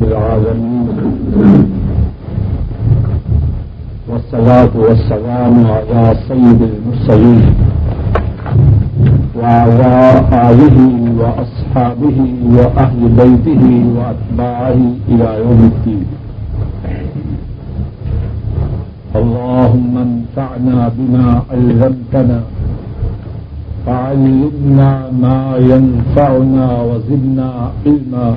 العالمين والصلاة والسلام على سيد المرسلين وعلى آله وأصحابه وأهل بيته وأتباعه إلى يوم الدين. اللهم انفعنا بما علمتنا فعلمنا ما ينفعنا وزدنا علما.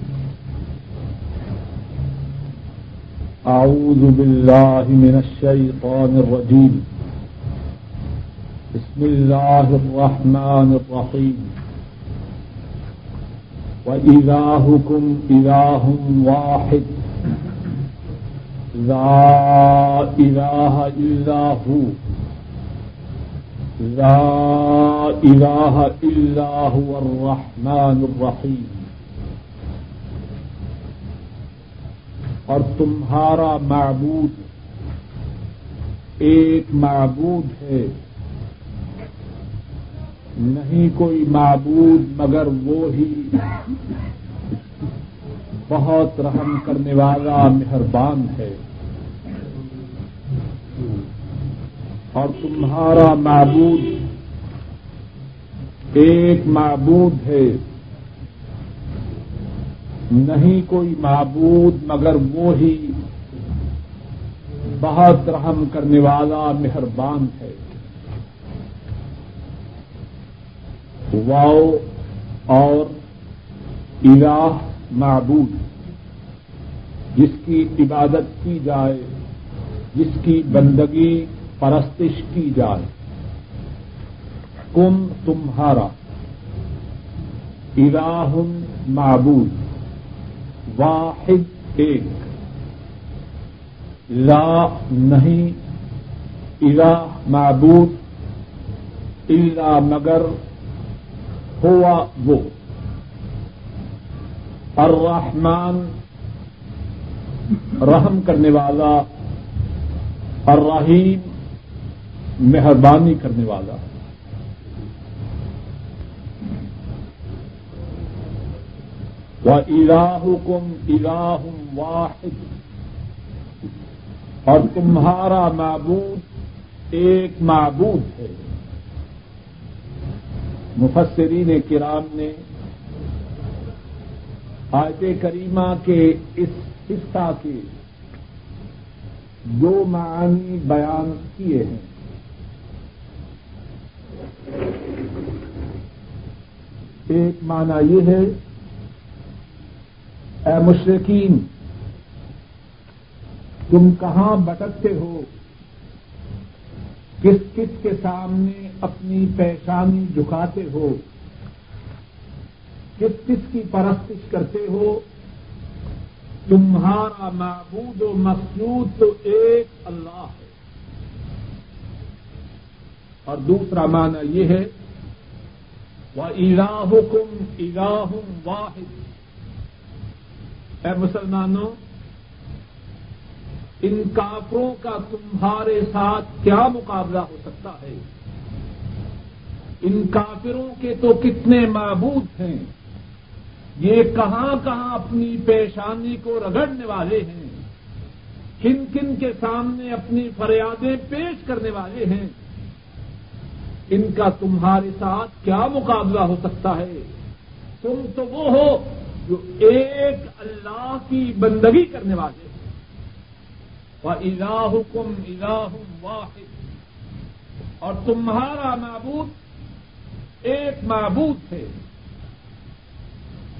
أعوذ بالله من الشيطان الرجيم. بسم الله الرحمن الرحيم. وإلهكم إله واحد. لا إله إلا هو. لا إله إلا هو الرحمن الرحيم. اور تمہارا معبود ایک معبود ہے۔ نہیں کوئی معبود، مگر وہ ہی بہت رحم کرنے والا مہربان ہے۔ اور تمہارا معبود ایک معبود ہے۔ نہیں کوئی معبود، مگر وہ ہی بہت رحم کرنے والا، مہربان ہے۔ واؤ اور الہ معبود، جس کی عبادت کی جائے، جس کی بندگی پرستش کی جائے۔ کم تمہارا، الہ معبود۔ واحد ایک۔ لا نہیں الہ معبود، الا مگر، ہوا وہ۔ الرحمن، رحم کرنے والا۔ الرحیم، مہربانی کرنے والا۔ و الاحکم الاح واحد۔ اور تمہارا معبود ایک معبود ہے۔ مفسرین کرام نے آیت کریمہ کے اس حصہ کے دو معنی بیان کیے ہیں۔ ایک معنی یہ ہے اے مشرقین تم کہاں بٹکتے ہو؟ کس کس کے سامنے اپنی پیشانی جھکاتے ہو؟ کس کس کی پرستش کرتے ہو؟ تمہارا معبود و مقصود تو ایک اللہ ہے۔ اور دوسرا معنی یہ ہے وہ الاحکم الاحم واحد۔ اے مسلمانوں، ان کافروں کا تمہارے ساتھ کیا مقابلہ ہو سکتا ہے؟ ان کافروں کے تو کتنے معبود ہیں؟ یہ کہاں کہاں اپنی پیشانی کو رگڑنے والے ہیں؟ کن کن کے سامنے اپنی فریادیں پیش کرنے والے ہیں؟ ان کا تمہارے ساتھ کیا مقابلہ ہو سکتا ہے؟ تم تو وہ ہو جو ایک اللہ کی بندگی کرنے والے وہ الاحکم الاح واحد۔ اور تمہارا معبود ایک معبود ہے۔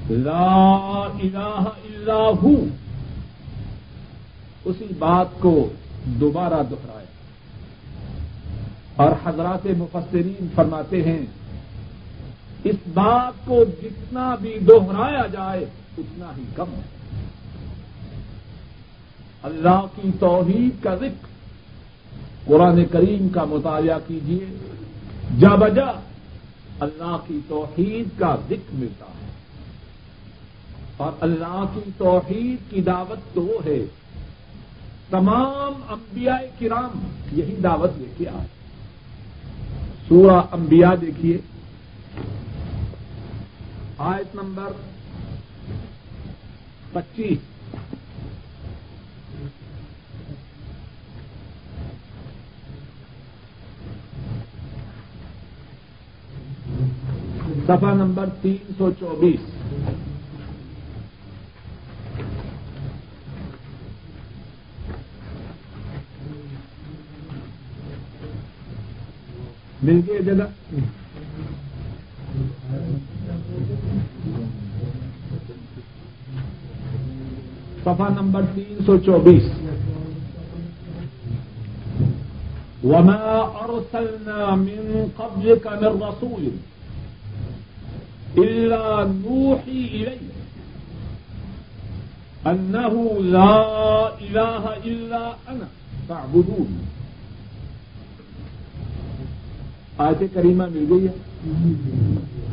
لا الہ الا ہو اسی بات کو دوبارہ دہرایا اور حضرات مفسرین فرماتے ہیں اس بات کو جتنا بھی دوہرایا جائے، اتنا ہی کم ہے۔ اللہ کی توحید کا ذکر قرآن کریم کا مطالعہ کیجیے جا بجا اللہ کی توحید کا ذکر ملتا ہے۔ اور اللہ کی توحید کی دعوت تو ہے۔ تمام انبیاء کرام یہی دعوت لے کے آئے۔ سورہ انبیاء دیکھیے۔ آیت نمبر پچیس۔ سفا نمبر تین سو چوبیس۔ مل گئی جگہ۔ سفا نمبر تین سو چوبیس۔ وما أرسلنا من قبلك من رسول إلا نوحي إليه أنه لا إله إلا أنا فاعبدون۔ آیت کریمہ مل گئی ہے۔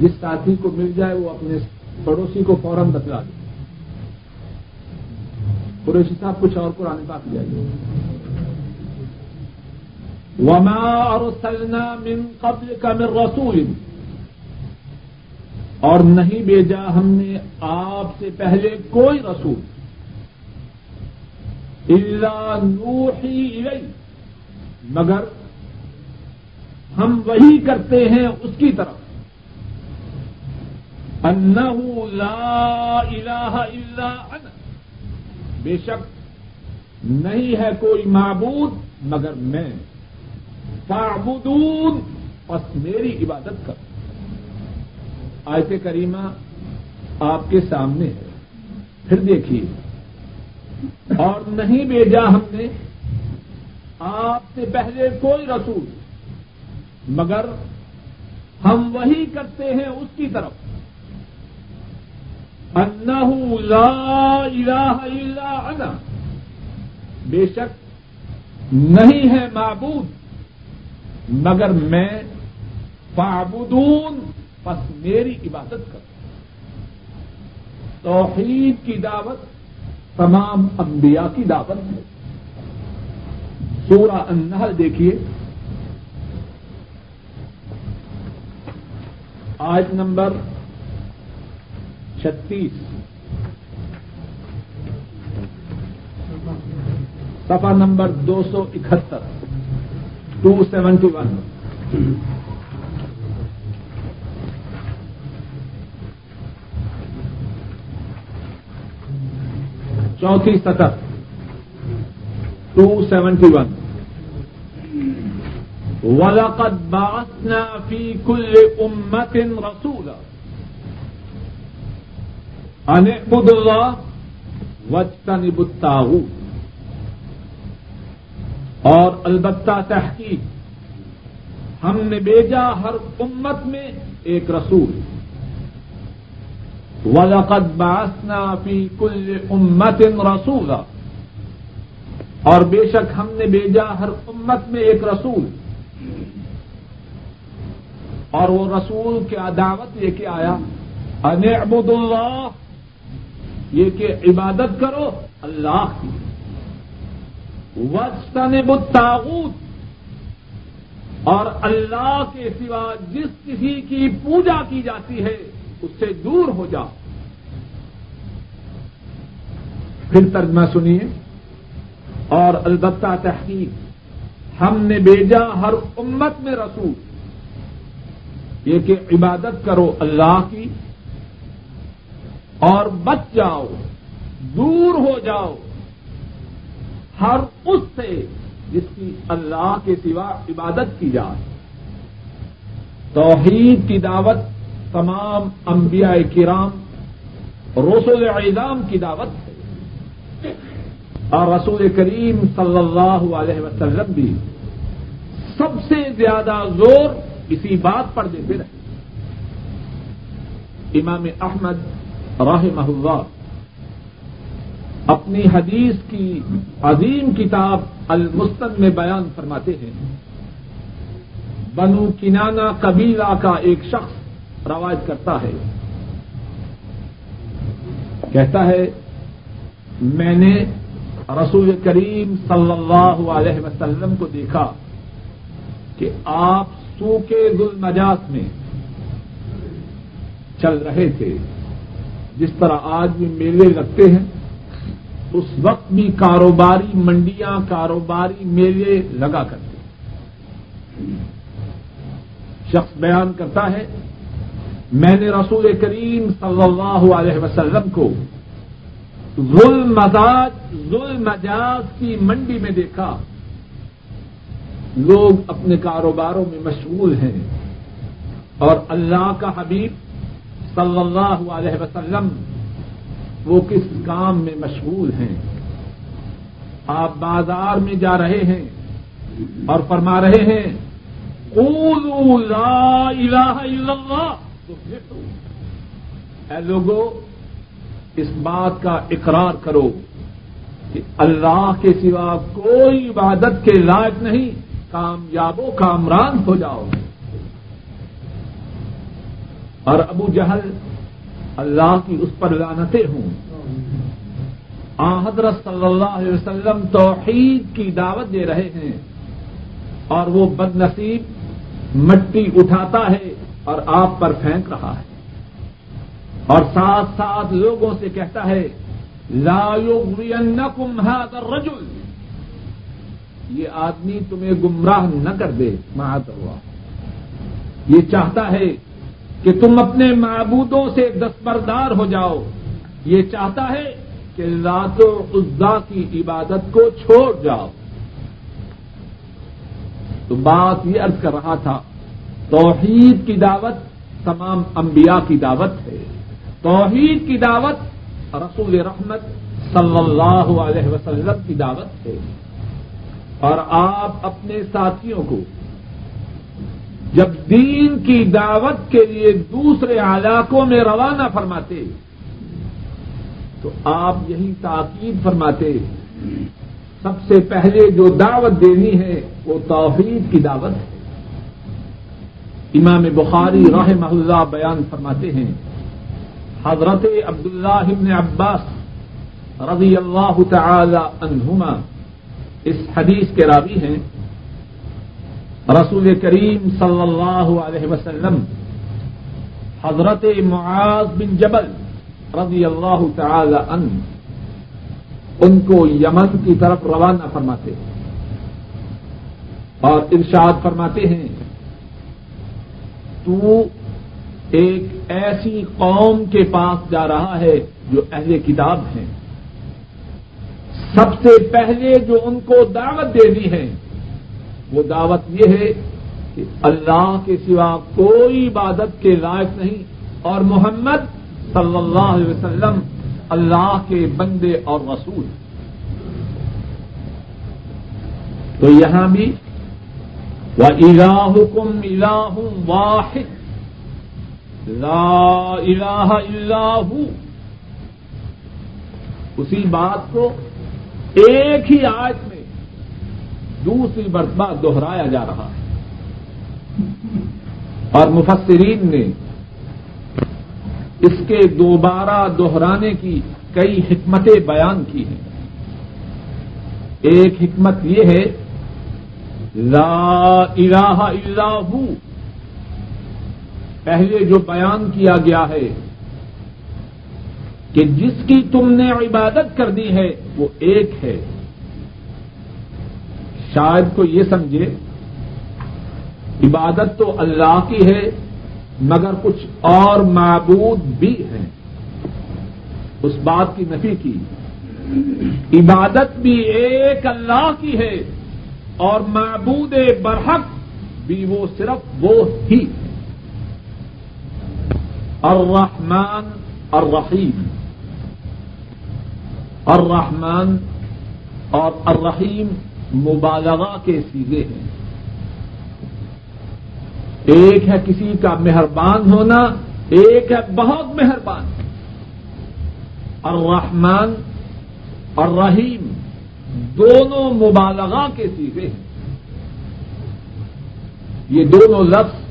جس ساتھی کو مل جائے وہ اپنے پڑوسی کو فوراً بتلا دے۔ قریشی صاحب کچھ اور قرآن پاک جائیے وما ارسلنا من قبل کا من رسول۔ اور نہیں بھیجا ہم نے آپ سے پہلے کوئی رسول۔ اللہ نوحی الی مگر ہم وہی کرتے ہیں اس کی طرف۔ انہ لا الہ الا انا بے شک نہیں ہے کوئی معبود مگر میں فاعبدون، پس میری عبادت کر۔ آیت کریمہ آپ کے سامنے ہے۔ پھر دیکھیے۔ اور نہیں بھیجا ہم نے آپ سے پہلے کوئی رسول، مگر ہم وہی کرتے ہیں اس کی طرف۔ انہ لا الہ الا انا. بے شک نہیں ہے معبود، مگر میں فعبدون پس میری عبادت کر توحید کی دعوت تمام انبیاء کی دعوت ہے۔ سورہ النحل دیکھیے۔ آج نمبر چھتیس۔ سفا نمبر دو سو اکہتر۔ ٹو سیونٹی ون چوتھی سطح۔ ٹو سیونٹی ون وَلَقَدْ بَعَثْنَا فِي كُلِّ أُمَّةٍ رَسُولًا۔ أَنِ اعْبُدُوا اللَّهَ وَاجْتَنِبُوا الطَّاغُوتَ اور البتہ تحقیق ہم نے بھیجا ہر امت میں ایک رسول وَلَقَدْ بَعَثْنَا فِي كُلِّ أُمَّةٍ رَسُولًا اور بے شک ہم نے بھیجا ہر امت میں ایک رسول اور وہ رسول کیا دعوت لے کے آیا ان عبد اللہ یہ کہ عبادت کرو اللہ کی۔ وسطن الطاغوت۔ اور اللہ کے سوا جس کسی کی پوجا کی جاتی ہے، اس سے دور ہو جاؤ۔ پھر ترجمہ سنیے۔ اور البتہ تحقیق۔ ہم نے بھیجا ہر امت میں رسول۔ یہ کہ عبادت کرو اللہ کی۔ اور بچ جاؤ، دور ہو جاؤ۔ ہر اس سے جس کی اللہ کے سوا عبادت کی جائے۔ توحید کی دعوت تمام انبیاء کرام، رسول اعظام کی دعوت ہے۔ اور رسول کریم صلی اللہ علیہ وسلم بھی سب سے زیادہ زور اسی بات پر دیتے رہے۔ امام احمد رحمہ اللہ اپنی حدیث کی عظیم کتاب المستن میں بیان فرماتے ہیں۔ بنو کنانا قبیلہ کا ایک شخص رواج کرتا ہے۔ کہتا ہے، میں نے رسول کریم صلی اللہ علیہ وسلم کو دیکھا کہ آپ سوکھے گل مجاس میں چل رہے تھے۔ جس طرح آج بھی میلے لگتے ہیں، اس وقت بھی کاروباری منڈیاں، کاروباری میلے لگا کرتے ہیں۔ شخص بیان کرتا ہے، میں نے رسول کریم صلی اللہ علیہ وسلم کو ظلم مزاج ظلم مجاز کی منڈی میں دیکھا۔ لوگ اپنے کاروباروں میں مشغول ہیں اور اللہ کا حبیب صلی اللہ علیہ وسلم، وہ کس کام میں مشغول ہیں؟ آپ بازار میں جا رہے ہیں اور فرما رہے ہیں، قولوا لا الہ الا اللہ اے لوگوں اس بات کا اقرار کرو کہ اللہ کے سوا کوئی عبادت کے لائق نہیں۔ کامیاب و کامران ہو جاؤ۔ اور ابو جہل اللہ کی اس پر لانتے ہوں۔ آ حضرت صلی اللہ علیہ وسلم توحید کی دعوت دے رہے ہیں اور وہ بد نصیب مٹی اٹھاتا ہے اور آپ پر پھینک رہا ہے۔ اور ساتھ ساتھ لوگوں سے کہتا ہے لا يغرينكم هذا الرجل۔ یہ آدمی تمہیں گمراہ نہ کر دے۔ معاذ اللہ۔ یہ چاہتا ہے کہ تم اپنے معبودوں سے دستبردار ہو جاؤ۔ یہ چاہتا ہے کہ رات و عزا کی عبادت کو چھوڑ جاؤ۔ تو بات یہ عرض کر رہا تھا، توحید کی دعوت تمام انبیاء کی دعوت ہے۔ توحید کی دعوت رسول رحمت صلی اللہ علیہ وسلم کی دعوت ہے۔ اور آپ اپنے ساتھیوں کو جب دین کی دعوت کے لیے دوسرے علاقوں میں روانہ فرماتے، تو آپ یہی تاکید فرماتے، سب سے پہلے جو دعوت دینی ہے، وہ توحید کی دعوت ہے۔ امام بخاری راہ اللہ بیان فرماتے ہیں، حضرت عبداللہ ابن عباس رضی اللہ تعالی عنہما اس حدیث کے راوی ہیں رسول کریم صلی اللہ علیہ وسلم، حضرت معاذ بن جبل رضی اللہ تعالی عنہ، ان کو یمن کی طرف روانہ فرماتے ہیں۔ اور ارشاد فرماتے ہیں، تو ایک ایسی قوم کے پاس جا رہا ہے جو اہل کتاب ہیں۔ سب سے پہلے جو ان کو دعوت دینی ہے وہ دعوت یہ ہے کہ اللہ کے سوا کوئی عبادت کے لائق نہیں اور محمد صلی اللہ علیہ وسلم اللہ کے بندے اور رسول تو یہاں بھی وہ الحکم الاح واحد، لا الہ الا ہو اسی بات کو ایک ہی آیت میں دوسری مرتبہ دوہرایا جا رہا ہے۔ اور مفسرین نے اس کے دوبارہ دوہرانے کی کئی حکمتیں بیان کی ہیں۔ ایک حکمت یہ ہے، لا الہ الا ہو۔ پہلے جو بیان کیا گیا ہے کہ جس کی تم نے عبادت کر دی ہے، وہ ایک ہے۔ شاید کو یہ سمجھے، عبادت تو اللہ کی ہے، مگر کچھ اور معبود بھی ہیں۔ اس بات کی نفی کی۔ عبادت بھی ایک اللہ کی ہے، اور معبود برحق بھی وہ صرف وہ ہی۔ الرحمن الرحیم۔ الرحمن اور الرحیم مبالغہ کے سیزے ہیں۔ ایک ہے کسی کا مہربان ہونا، ایک ہے بہت مہربان۔ الرحمن اور رحیم دونوں مبالغہ کے سیرے ہیں۔ یہ دونوں لفظ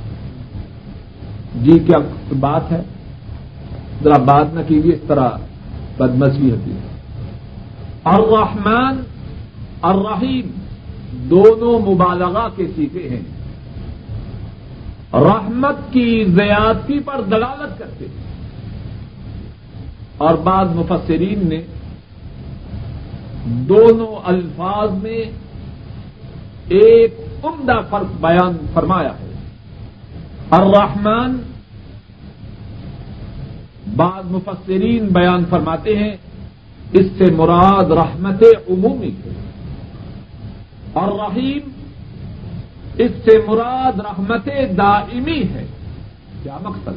جی کیا بات ہے؟ ذرا بات نہ کیجیے، اس طرح بدمزگی ہوتی ہے۔ الرحمن الرحیم دونوں مبالغہ کے سیکھے ہیں۔ رحمت کی زیادتی پر دلالت کرتے ہیں۔ اور بعض مفسرین نے دونوں الفاظ میں ایک عمدہ فرق بیان فرمایا ہے۔ الرحمن بعض مفسرین بیان فرماتے ہیں، اس سے مراد رحمت عمومی ہے۔ اور رحیم، اس سے مراد رحمت دائمی ہے۔ کیا مقصد؟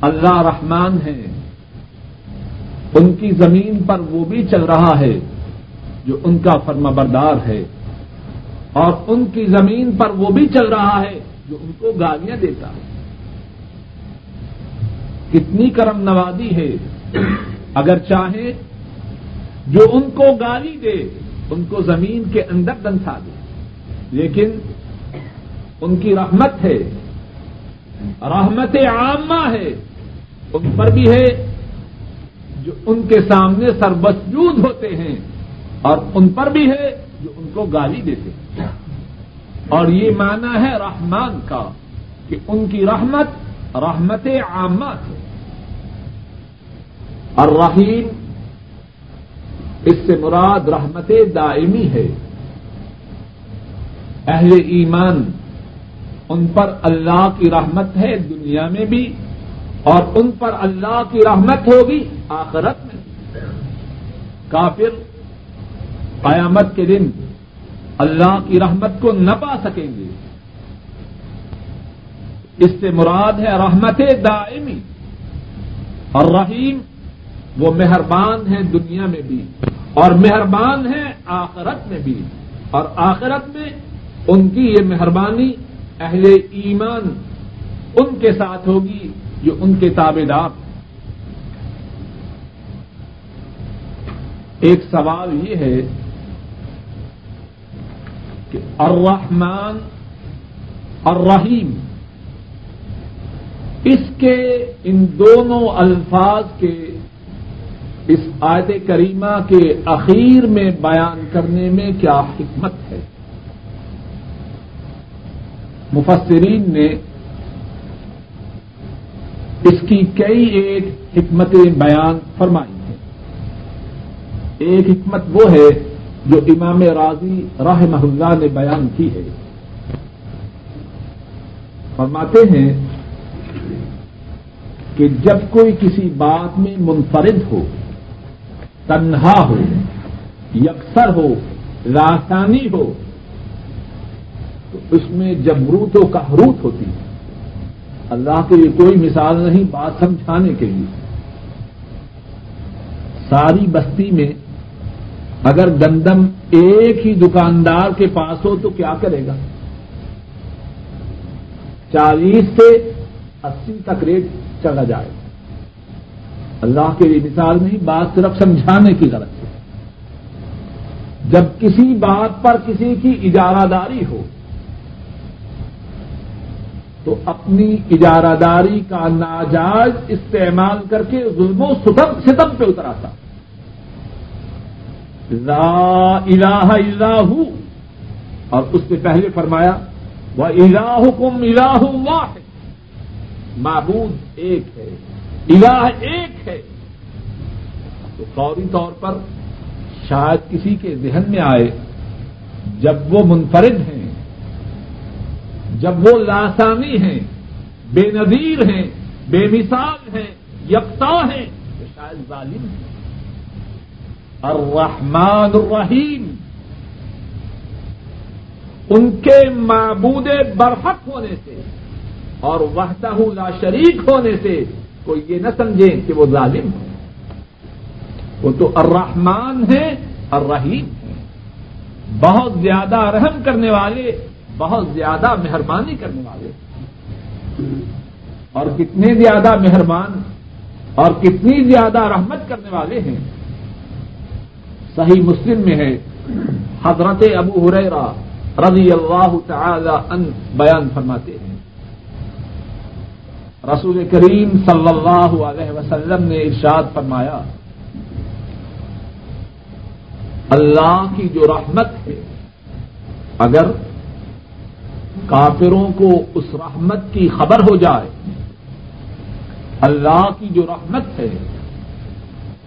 اللہ رحمان ہے۔ ان کی زمین پر وہ بھی چل رہا ہے جو ان کا فرما بردار ہے۔ اور ان کی زمین پر وہ بھی چل رہا ہے جو ان کو گالیاں دیتا ہے۔ کتنی کرم نوازی ہے۔ اگر چاہیں جو ان کو گالی دے ان کو زمین کے اندر دنسا دے لیکن ان کی رحمت ہے، رحمت عامہ ہے۔ ان پر بھی ہے جو ان کے سامنے سربسجود ہوتے ہیں، اور ان پر بھی ہے جو ان کو گالی دیتے ہیں۔ اور یہ معنی ہے رحمان کا، کہ ان کی رحمت رحمت عامہ ہے الرحیم اس سے مراد رحمت دائمی ہے۔ اہل ایمان، ان پر اللہ کی رحمت ہے دنیا میں بھی، اور ان پر اللہ کی رحمت ہوگی آخرت میں۔ کافر قیامت کے دن اللہ کی رحمت کو نہ پا سکیں گے۔ اس سے مراد ہے رحمت دائمی۔ اور رحیم، وہ مہربان ہیں دنیا میں بھی۔ اور مہربان ہیں آخرت میں بھی۔ اور آخرت میں ان کی یہ مہربانی اہل ایمان ان کے ساتھ ہوگی جو ان کے تابے دار۔ ایک سوال یہ ہے کہ الرحمن الرحیم، اس کے ان دونوں الفاظ کے اس آیت کریمہ کے اخیر میں بیان کرنے میں کیا حکمت ہے؟ مفسرین نے اس کی کئی ایک حکمتیں بیان فرمائی ہیں۔ ایک حکمت وہ ہے جو امام راضی راہ اللہ نے بیان کی ہے۔ فرماتے ہیں کہ جب کوئی کسی بات میں منفرد ہو تنہا ہو، یکسر ہو راسانی ہو۔ تو اس میں جبروت و کہروت ہوتی ہے اللہ کے لیے کوئی مثال نہیں بات سمجھانے کے لیے۔ ساری بستی میں اگر گندم ایک ہی دکاندار کے پاس ہو تو کیا کرے گا؟ چالیس سے اسی تک ریٹ چلا جائے۔ گا اللہ کے لیے مثال نہیں، بات صرف سمجھانے کی غلط ہے۔ جب کسی بات پر کسی کی اجارہ داری ہو، تو اپنی اجارہ داری کا ناجائز استعمال کر کے ظلم و ستم ستم پہ اتر آتا۔ لا الہ الا ہوں اور اس سے پہلے فرمایا وہ الہ کم الہ واحد۔ معبود ایک ہے۔ الہ ایک ہے۔ تو فوری طور پر شاید کسی کے ذہن میں آئے، جب وہ منفرد ہیں، جب وہ لاسانی ہیں، بے نظیر ہیں، بے مثال ہیں، یکتا ہیں، تو شاید ظالم ہیں۔ الرحمن الرحیم۔ ان کے معبود برحق ہونے سے اور وحدہ لا شریک ہونے سے کوئی یہ نہ سمجھیں کہ وہ ظالم ہے۔ وہ تو الرحمان ہے الرحیم ہے بہت زیادہ رحم کرنے والے، بہت زیادہ مہربانی کرنے والے۔ اور کتنے زیادہ مہربان اور کتنی زیادہ رحمت کرنے والے ہیں۔ صحیح مسلم میں ہے۔ حضرت ابو ہریرا رضی اللہ تعالی ان بیان فرماتے ہیں۔ رسول کریم صلی اللہ علیہ وسلم نے ارشاد فرمایا، اللہ کی جو رحمت ہے، اگر کافروں کو اس رحمت کی خبر ہو جائے، اللہ کی جو رحمت ہے،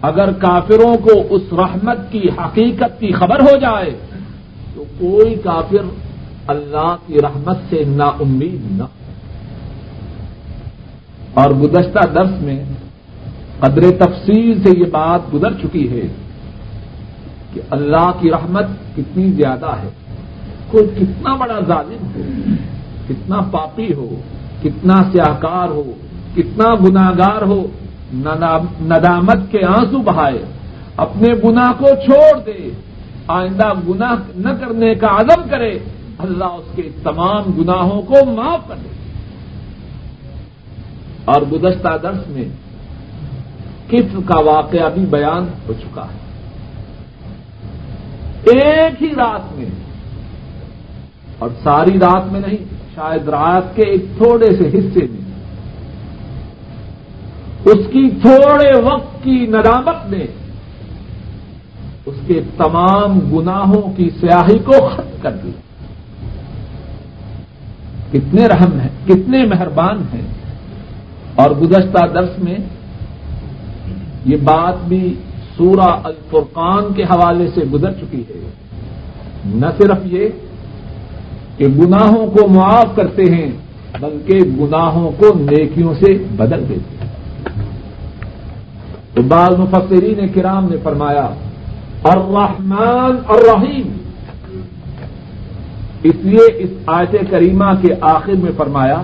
اگر کافروں کو اس رحمت کی حقیقت کی خبر ہو جائے، تو کوئی کافر اللہ کی رحمت سے نا امید نہ اور گزشتہ درس میں قدر تفصیل سے یہ بات گزر چکی ہے کہ اللہ کی رحمت کتنی زیادہ ہے، کوئی کتنا بڑا ظالم ہو، کتنا پاپی ہو، کتنا سیاہکار ہو، کتنا گناگار ہو ندامت کے آنسو بہائے، اپنے گناہ کو چھوڑ دے، آئندہ گناہ نہ کرنے کا عزم کرے، اللہ اس کے تمام گناہوں کو معاف کر دے۔ اور گزشتہ درس میں کفر کا واقعہ بھی بیان ہو چکا ہے۔ ایک ہی رات میں، اور ساری رات میں نہیں، شاید رات کے ایک تھوڑے سے حصے میں، اس کی تھوڑے وقت کی ندامت نے اس کے تمام گناہوں کی سیاہی کو ختم کر دیا کتنے رحم ہیں، کتنے مہربان ہیں۔ اور گزشتہ درس میں یہ بات بھی سورہ الفرقان کے حوالے سے گزر چکی ہے۔ نہ صرف یہ کہ گناہوں کو معاف کرتے ہیں، بلکہ گناہوں کو نیکیوں سے بدل دیتے ہیں۔ تو بعض مفسرین کرام نے فرمایا، الرحمن الرحیم۔ اس لیے اس آیت کریمہ کے آخر میں فرمایا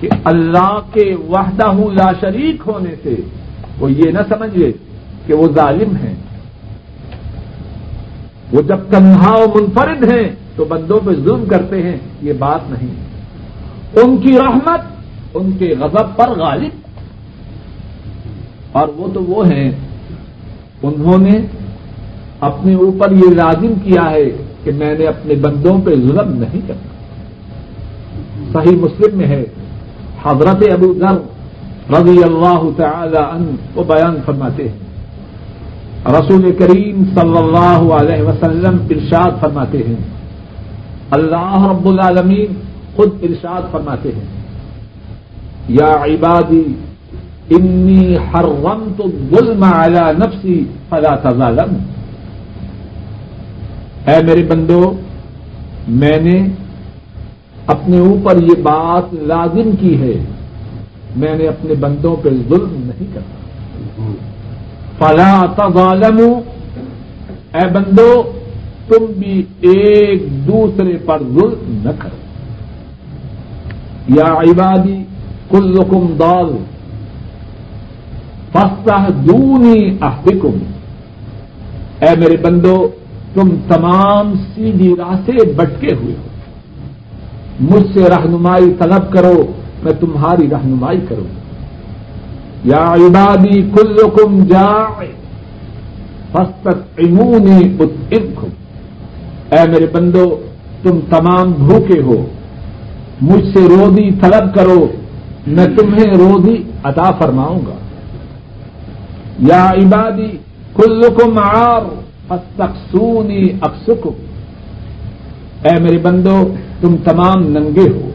کہ اللہ کے وحدہ لا شریک ہونے سے وہ یہ نہ سمجھے کہ وہ ظالم ہیں۔ وہ جب تنہا و منفرد ہیں تو بندوں پہ ظلم کرتے ہیں، یہ بات نہیں۔ ان کی رحمت ان کے غضب پر غالب۔ اور وہ تو وہ ہیں، انہوں نے اپنے اوپر یہ لازم کیا ہے کہ میں نے اپنے بندوں پہ ظلم نہیں کرنا۔ صحیح مسلم میں ہے۔ حضرت ابو ذر رضی اللہ تعالی عنہ وہ بیان فرماتے ہیں۔ رسول کریم صلی اللہ علیہ وسلم ارشاد فرماتے ہیں۔ اللہ رب العالمین خود ارشاد فرماتے ہیں۔ یا عبادی، انی حرمت الظلم على نفسی فلا تظالم۔ اے میرے بندو، میں نے اپنے اوپر یہ بات لازم کی ہے، میں نے اپنے بندوں پہ ظلم نہیں کرتا۔ فلا تظالم اے بندو، تم بھی ایک دوسرے پر ظلم نہ کرو۔ یا عبادی، کلکم دال فستا دونی احکم اے میرے بندو، تم تمام سیدھی راہ سے بٹکے ہوئے ہو۔ مجھ سے رہنمائی طلب کرو، میں تمہاری رہنمائی کروں۔ یا عبادی کلکم جا فستک امونی اے میرے بندو، تم تمام بھوکے ہو۔ مجھ سے روزی طلب کرو، میں تمہیں روزی عطا فرماؤں گا۔ یا عبادی کلکم آر فستقسونی اکسکم اے میرے بندو تم تمام ننگے ہو۔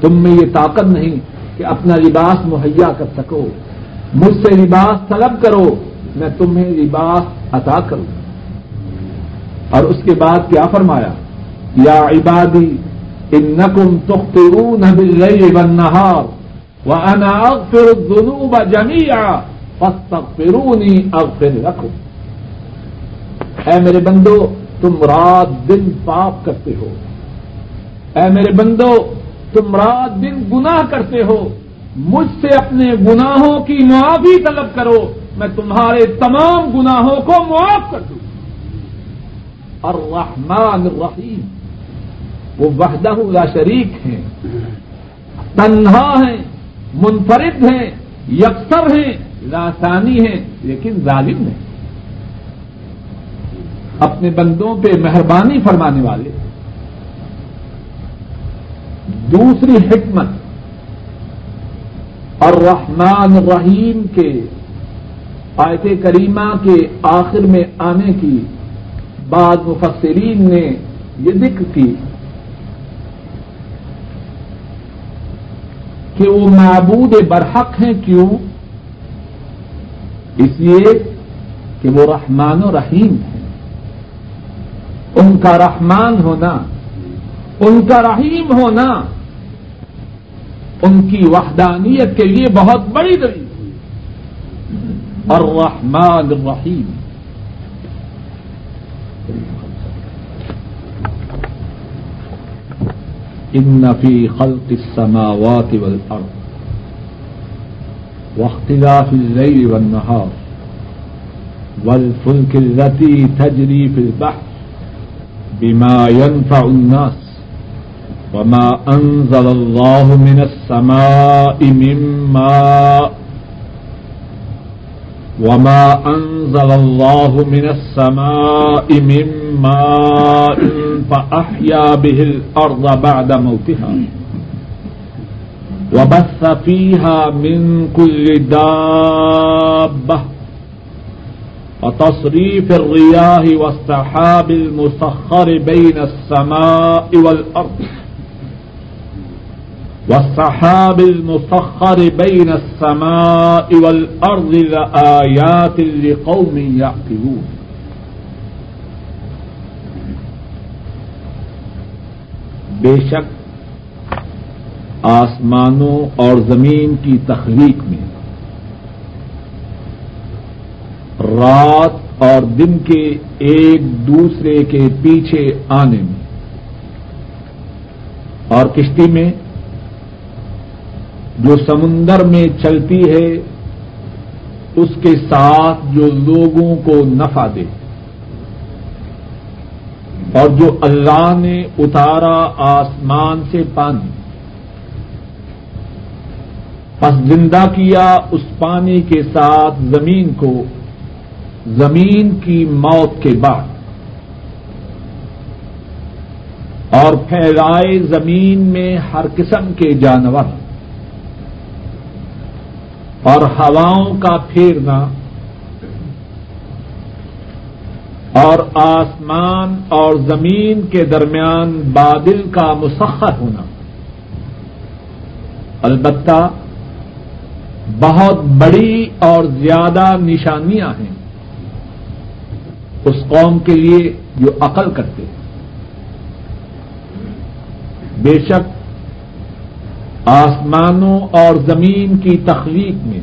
تم میں یہ طاقت نہیں کہ اپنا لباس مہیا کر سکو۔ مجھ سے لباس طلب کرو، میں تمہیں لباس عطا کروں۔ اور اس کے بعد کیا فرمایا؟ یا عبادی ان نقم تختون باللیل والنہار وانا اغفر الذنوب جميعا فاستغفروني اغفر لكم اے میرے بندو، تم رات دن پاپ کرتے ہو۔ اے میرے بندو، تم رات دن گناہ کرتے ہو۔ مجھ سے اپنے گناہوں کی معافی طلب کرو۔ میں تمہارے تمام گناہوں کو معاف کر دوں۔ الرحمن الرحیم۔ وہ وحدہ لا شریک ہیں۔ تنہا ہیں، منفرد ہیں، یکسر ہیں لاسانی ہیں، لیکن ظالم نہیں اپنے بندوں پہ مہربانی فرمانے والے۔ دوسری حکمت اور رحمان الرحیم کے، آیت کریمہ کے آخر میں آنے کی، بعض مفسرین نے یہ ذکر کی کہ وہ معبود برحق ہیں کیوں؟ اس لیے کہ وہ رحمان و رحیم ہیں۔ ان کا رحمان ہونا، ان کا رحیم ہونا ان کی وحدانیت کے لیے بہت بڑی دلیل اور رحمان الرحیم۔ ان فی خلق السماوات والارض۔ واختلاف الليل والنهار۔ والفلك التي تجري في البحر بما ينفع الناس۔ وما أنزل الله من السماء من ماء وما أنزل الله من السماء من ماء فأحيا به الأرض بعد موتها وبث فيها من كل دابة وتصريف الرياح والسحاب المسخر بين السماء والأرض والسحاب المسخر بين السماء والأرض لآيات لقوم يعقلون. بے شک آسمانوں اور زمین کی تخلیق میں رات اور دن کے ایک دوسرے کے پیچھے آنے میں اور کشتی میں جو سمندر میں چلتی ہے، اس کے ساتھ جو لوگوں کو نفع دے۔ اور جو اللہ نے اتارا آسمان سے پانی۔ پس زندہ کیا اس پانی کے ساتھ زمین کو، زمین کی موت کے بعد۔ اور پھیلائے زمین میں ہر قسم کے جانور۔ اور ہواؤں کا پھیرنا اور آسمان اور زمین کے درمیان بادل کا مسخر ہونا۔ البتہ بہت بڑی اور زیادہ نشانیاں ہیں۔ اس قوم کے لیے جو عقل کرتے ہیں۔ بے شک آسمانوں اور زمین کی تخلیق میں۔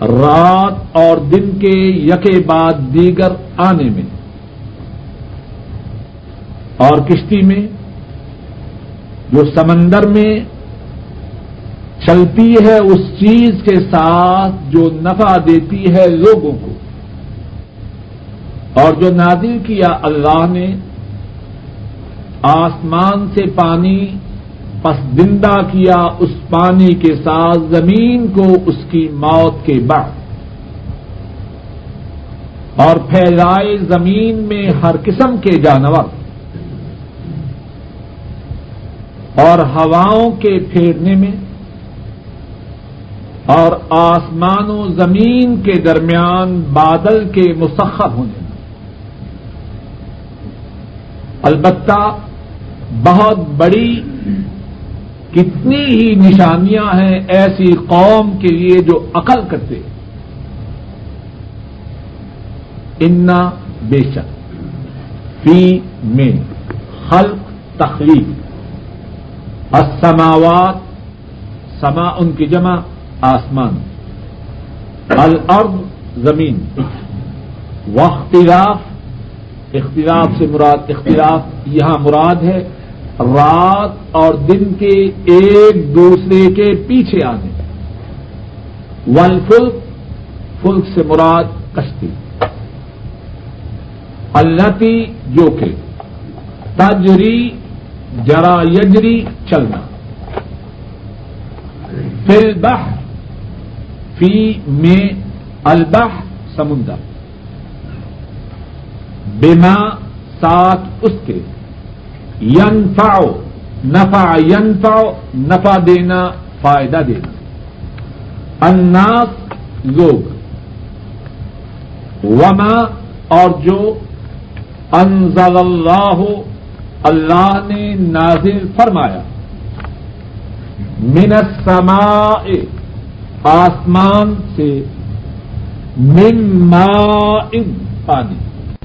رات اور دن کے یکے بعد دیگر آنے میں۔ اور کشتی میں جو سمندر میں چلتی ہے، اس چیز کے ساتھ جو نفع دیتی ہے لوگوں کو۔ اور جو نازل کیا اللہ نے، آسمان سے پانی پس زندہ کیا اس پانی کے ساتھ زمین کو اس کی موت کے بعد۔ اور پھیلائے زمین میں ہر قسم کے جانور۔ اور ہواؤں کے پھیرنے میں۔ اور آسمان و زمین کے درمیان بادل کے مسخر ہونے۔ میں البتہ بہت بڑی کتنی ہی نشانیاں ہیں ایسی قوم کے لیے جو عقل کرتے انا بے شک فی میں خلق تخلیق۔ السماوات، سما ان کی جمع، آسمان۔ الارض، زمین۔ واختلاف، اختلاف سے مراد اختلاف، یہاں مراد ہے رات اور دن کے ایک دوسرے کے پیچھے آنے۔ ون فلک فلک سے مراد کشتی۔ التی، جو کہ تجری، جرا یجری، چلنا۔ فل بح فی میں البح سمندر۔ بما، ساتھ اس کے۔ ینفاؤ نفع ینفاؤ نفع دینا، فائدہ دینا. الناس لوگ. وما، اور جو انزل اللہ اللہ نے نازل فرمایا. من السماء، آسمان سے، من ماء، پانی.